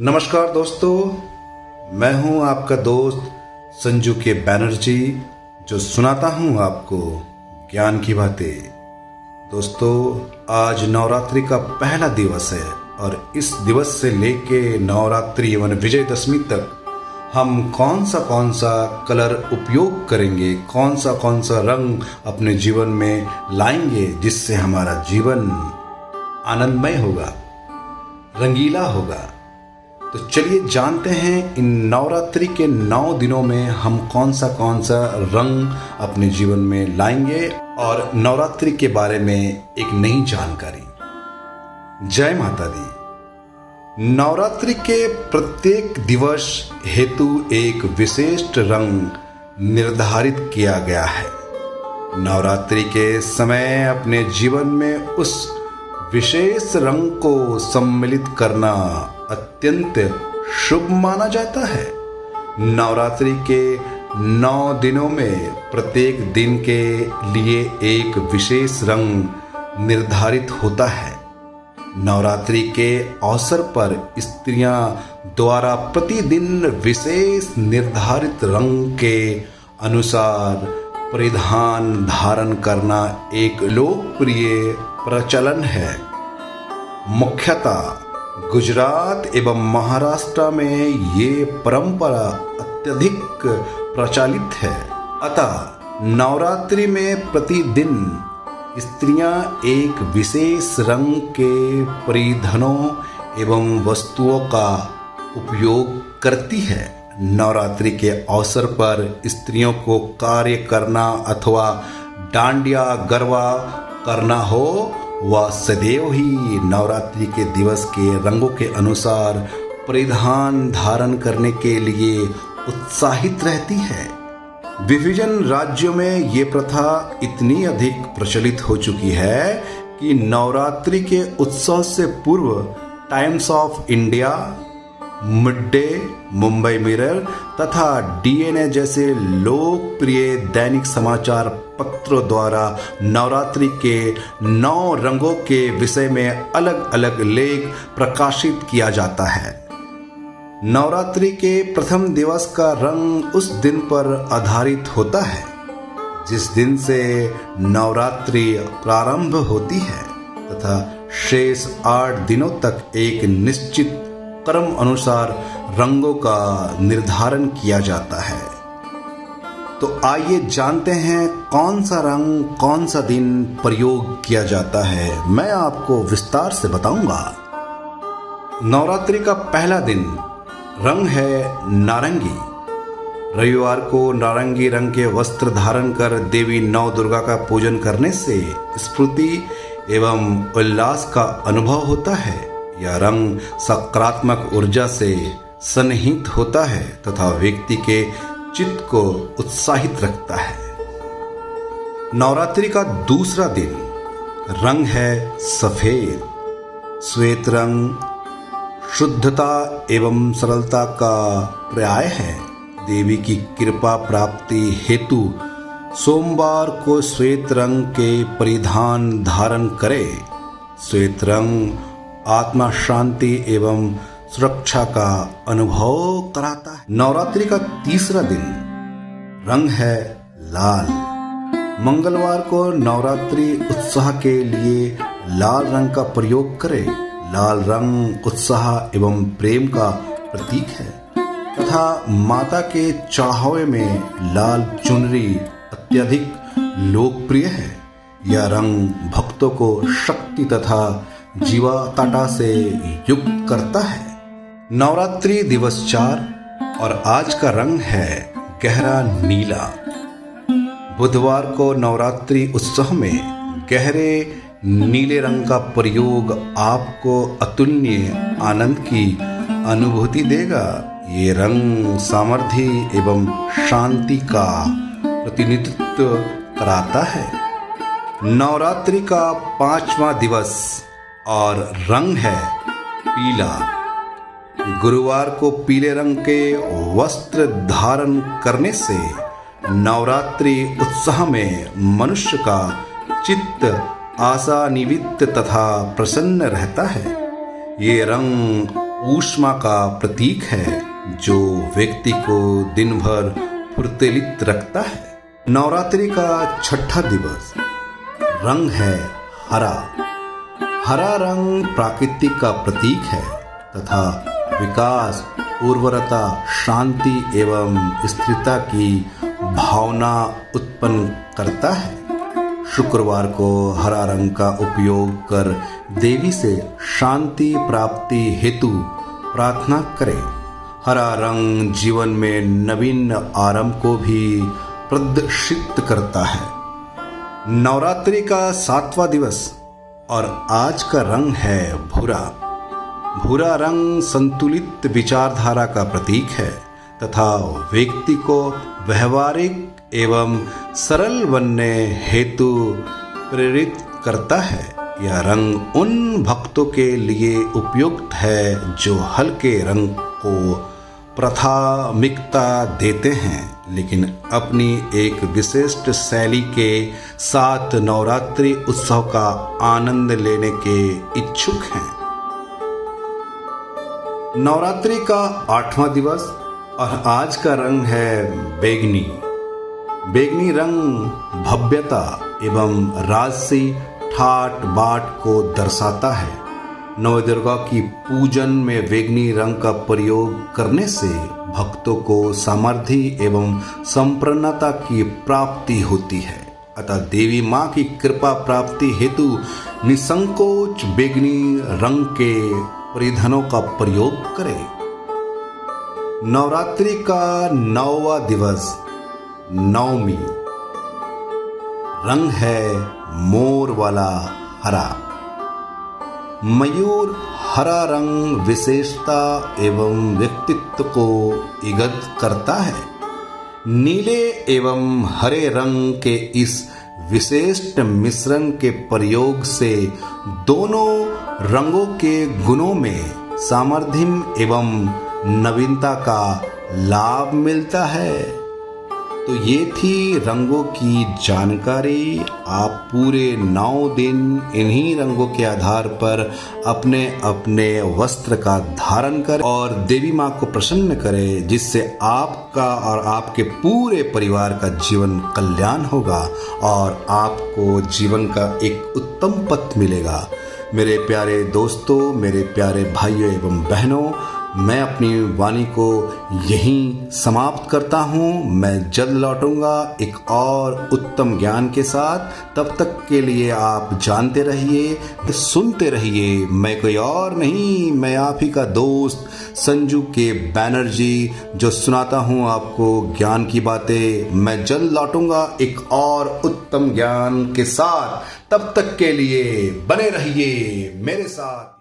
नमस्कार दोस्तों, मैं हूँ आपका दोस्त संजू के बैनर्जी जो सुनाता हूँ आपको ज्ञान की बातें। दोस्तों, आज नवरात्रि का पहला दिवस है और इस दिवस से लेके नवरात्रि एवं विजयदशमी तक हम कौन सा कौन सा कलर उपयोग करेंगे कौन सा कौन सा रंग अपने जीवन में लाएँगे, जिससे हमारा जीवन आनंदमय होगा, रंगीला होगा। तो चलिए जानते हैं इन नवरात्रि के नौ दिनों में हम कौन सा कौन सा रंग अपने जीवन में लाएँगे और नवरात्रि के बारे में एक नई जानकारी। जय माता दी नवरात्रि के प्रत्येक दिवस हेतु एक विशिष्ट रंग निर्धारित किया गया है। नवरात्रि के समय अपने जीवन में उस विशेष रंग को सम्मिलित करना अत्यंत शुभ माना जाता है। नवरात्रि के नौ दिनों में प्रत्येक दिन के लिए एक विशेष रंग निर्धारित होता है। नवरात्रि के अवसर पर स्त्रियाँ द्वारा प्रतिदिन विशेष निर्धारित रंग के अनुसार परिधान धारण करना एक लोकप्रिय प्रचलन है। मुख्यतः गुजरात एवं महाराष्ट्र में ये परंपरा अत्यधिक प्रचलित है। अतः नवरात्रि में प्रतिदिन स्त्रियाँ एक विशेष रंग के परिधनों एवं वस्तुओं का उपयोग करती है। नवरात्रि के अवसर पर स्त्रियों को कार्य करना अथवा डांडिया गरबा करना हो वह सदैव ही नवरात्रि के दिवस के रंगों के अनुसार परिधान धारण करने के लिए उत्साहित रहती है। विभिजन राज्यों में ये प्रथा इतनी अधिक प्रचलित हो चुकी है कि नवरात्रि के उत्सव से पूर्व Times of India Mid Day Mumbai Mirror तथा डीएनए जैसे लोकप्रिय दैनिक समाचार पत्रों द्वारा नवरात्रि के नौ रंगों के विषय में अलग अलग लेख प्रकाशित किया जाता है। नवरात्रि के प्रथम दिवस का रंग उस दिन पर आधारित होता है, जिस दिन से नवरात्रि प्रारंभ होती है तथा शेष आठ दिनों तक एक निश्चित क्रम अनुसार रंगों का निर्धारण किया जाता है। तो आइए जानते हैं कौन सा रंग, कौन सा दिन प्रयोग किया जाता है। मैं आपको विस्तार से बताऊँगा। नवरात्रि का पहला दिन रंग है नारंगी। रविवार को नारंगी रंग के वस्त्र धारण कर देवी नव दुर्गा का पूजन करने से स्फूर्ति एवं उल्लास का अनुभव होता है। यह रंग सकारात्मक ऊर्जा से सन्निहित होता है तथा व्यक्ति के चित्त को उत्साहित रखता है। नवरात्रि का दूसरा दिन, रंग है सफ़ेद। श्वेत रंग शुद्धता एवं सरलता का पर्याय है। देवी की कृपा प्राप्ति हेतु सोमवार को श्वेत रंग के परिधान धारण करे। श्वेत रंग आत्मा शांति एवं सुरक्षा का अनुभव कराता है। नवरात्रि का तीसरा दिन रंग है लाल। मंगलवार को नवरात्रि उत्साह के लिए लाल रंग का प्रयोग करें। लाल रंग उत्साह एवं प्रेम का प्रतीक है। तथा माता के चढ़ावे में लाल चुनरी अत्यधिक लोकप्रिय है। यह रंग भक्तों को शक्ति तथा जीवा ताटा से युक्त करता है। नवरात्रि दिवस चार और आज का रंग है गहरा नीला। बुधवार को नवरात्रि उत्सव में गहरे नीले रंग का प्रयोग आपको अतुलनीय आनंद की अनुभूति देगा। ये रंग सामर्थ्य एवं शांति का प्रतिनिधित्व कराता है। नवरात्रि का पांचवा दिवस और रंग है पीला। गुरुवार को पीले रंग के वस्त्र धारण करने से नवरात्रि उत्साह में मनुष्य का चित्त आशा निवित्त तथा प्रसन्न रहता है। ये रंग ऊष्मा का प्रतीक है, जो व्यक्ति को दिन भर फुर्तेलित रखता है। नवरात्रि का छठा दिवस। रंग है हरा। हरा रंग प्राकृतिक का प्रतीक है तथा विकास, उर्वरता, शांति एवं स्थिरता की भावना उत्पन्न करता है। शुक्रवार को हरा रंग का उपयोग कर देवी से शांति प्राप्ति हेतु प्रार्थना करें। हरा रंग जीवन में नवीन आरंभ को भी प्रदर्शित करता है। नवरात्रि का सातवां दिवस और आज का रंग है भूरा। भूरा रंग संतुलित विचारधारा का प्रतीक है तथा व्यक्ति को व्यवहारिक एवं सरल बनने हेतु प्रेरित करता है। यह रंग उन भक्तों के लिए उपयुक्त है जो हल्के रंग को प्राथमिकता देते हैं, लेकिन अपनी एक विशिष्ट शैली के साथ नवरात्रि उत्सव का आनंद लेने के इच्छुक हैं। नवरात्रि का आठवां दिवस और आज का रंग है बेगनी। बेगनी रंग भव्यता एवं राजसी ठाट बाट को दर्शाता है। नवदुर्गा की पूजन में बेगनी रंग का प्रयोग करने से भक्तों को सामर्थ्य एवं संप्रन्नता की प्राप्ति होती है। अतः देवी माँ की कृपा प्राप्ति हेतु निसंकोच बेगनी रंग के परिधानों का प्रयोग करें। नवरात्रि का नौवा दिवस, नवमी। रंग है मोर वाला हरा। मयूर हरा रंग विशेषता एवं व्यक्तित्व को इगत करता है। नीले एवं हरे रंग के इस विशिष्ट मिश्रण के प्रयोग से दोनों रंगों के गुणों में सामर्थ्य एवं नवीनता का लाभ मिलता है। तो ये थी रंगों की जानकारी। आप पूरे नौ दिन इन्हीं रंगों के आधार पर अपने अपने वस्त्र का धारण करें और देवी माँ को प्रसन्न करें, जिससे आपका और आपके पूरे परिवार का जीवन कल्याण होगा और आपको जीवन का एक उत्तम पथ मिलेगा। मेरे प्यारे दोस्तों, मेरे प्यारे भाइयों एवं बहनों मैं अपनी वाणी को यहीं समाप्त करता हूँ। मैं जल्द लौटूँगा एक और उत्तम ज्ञान के साथ। तब तक के लिए आप जानते रहिए सुनते रहिए। मैं कोई और नहीं, मैं आप ही का दोस्त संजू के बैनर्जी जो सुनाता हूँ आपको ज्ञान की बातें। मैं जल्द लौटूँगा एक और उत्तम ज्ञान के साथ। तब तक के लिए बने रहिए मेरे साथ।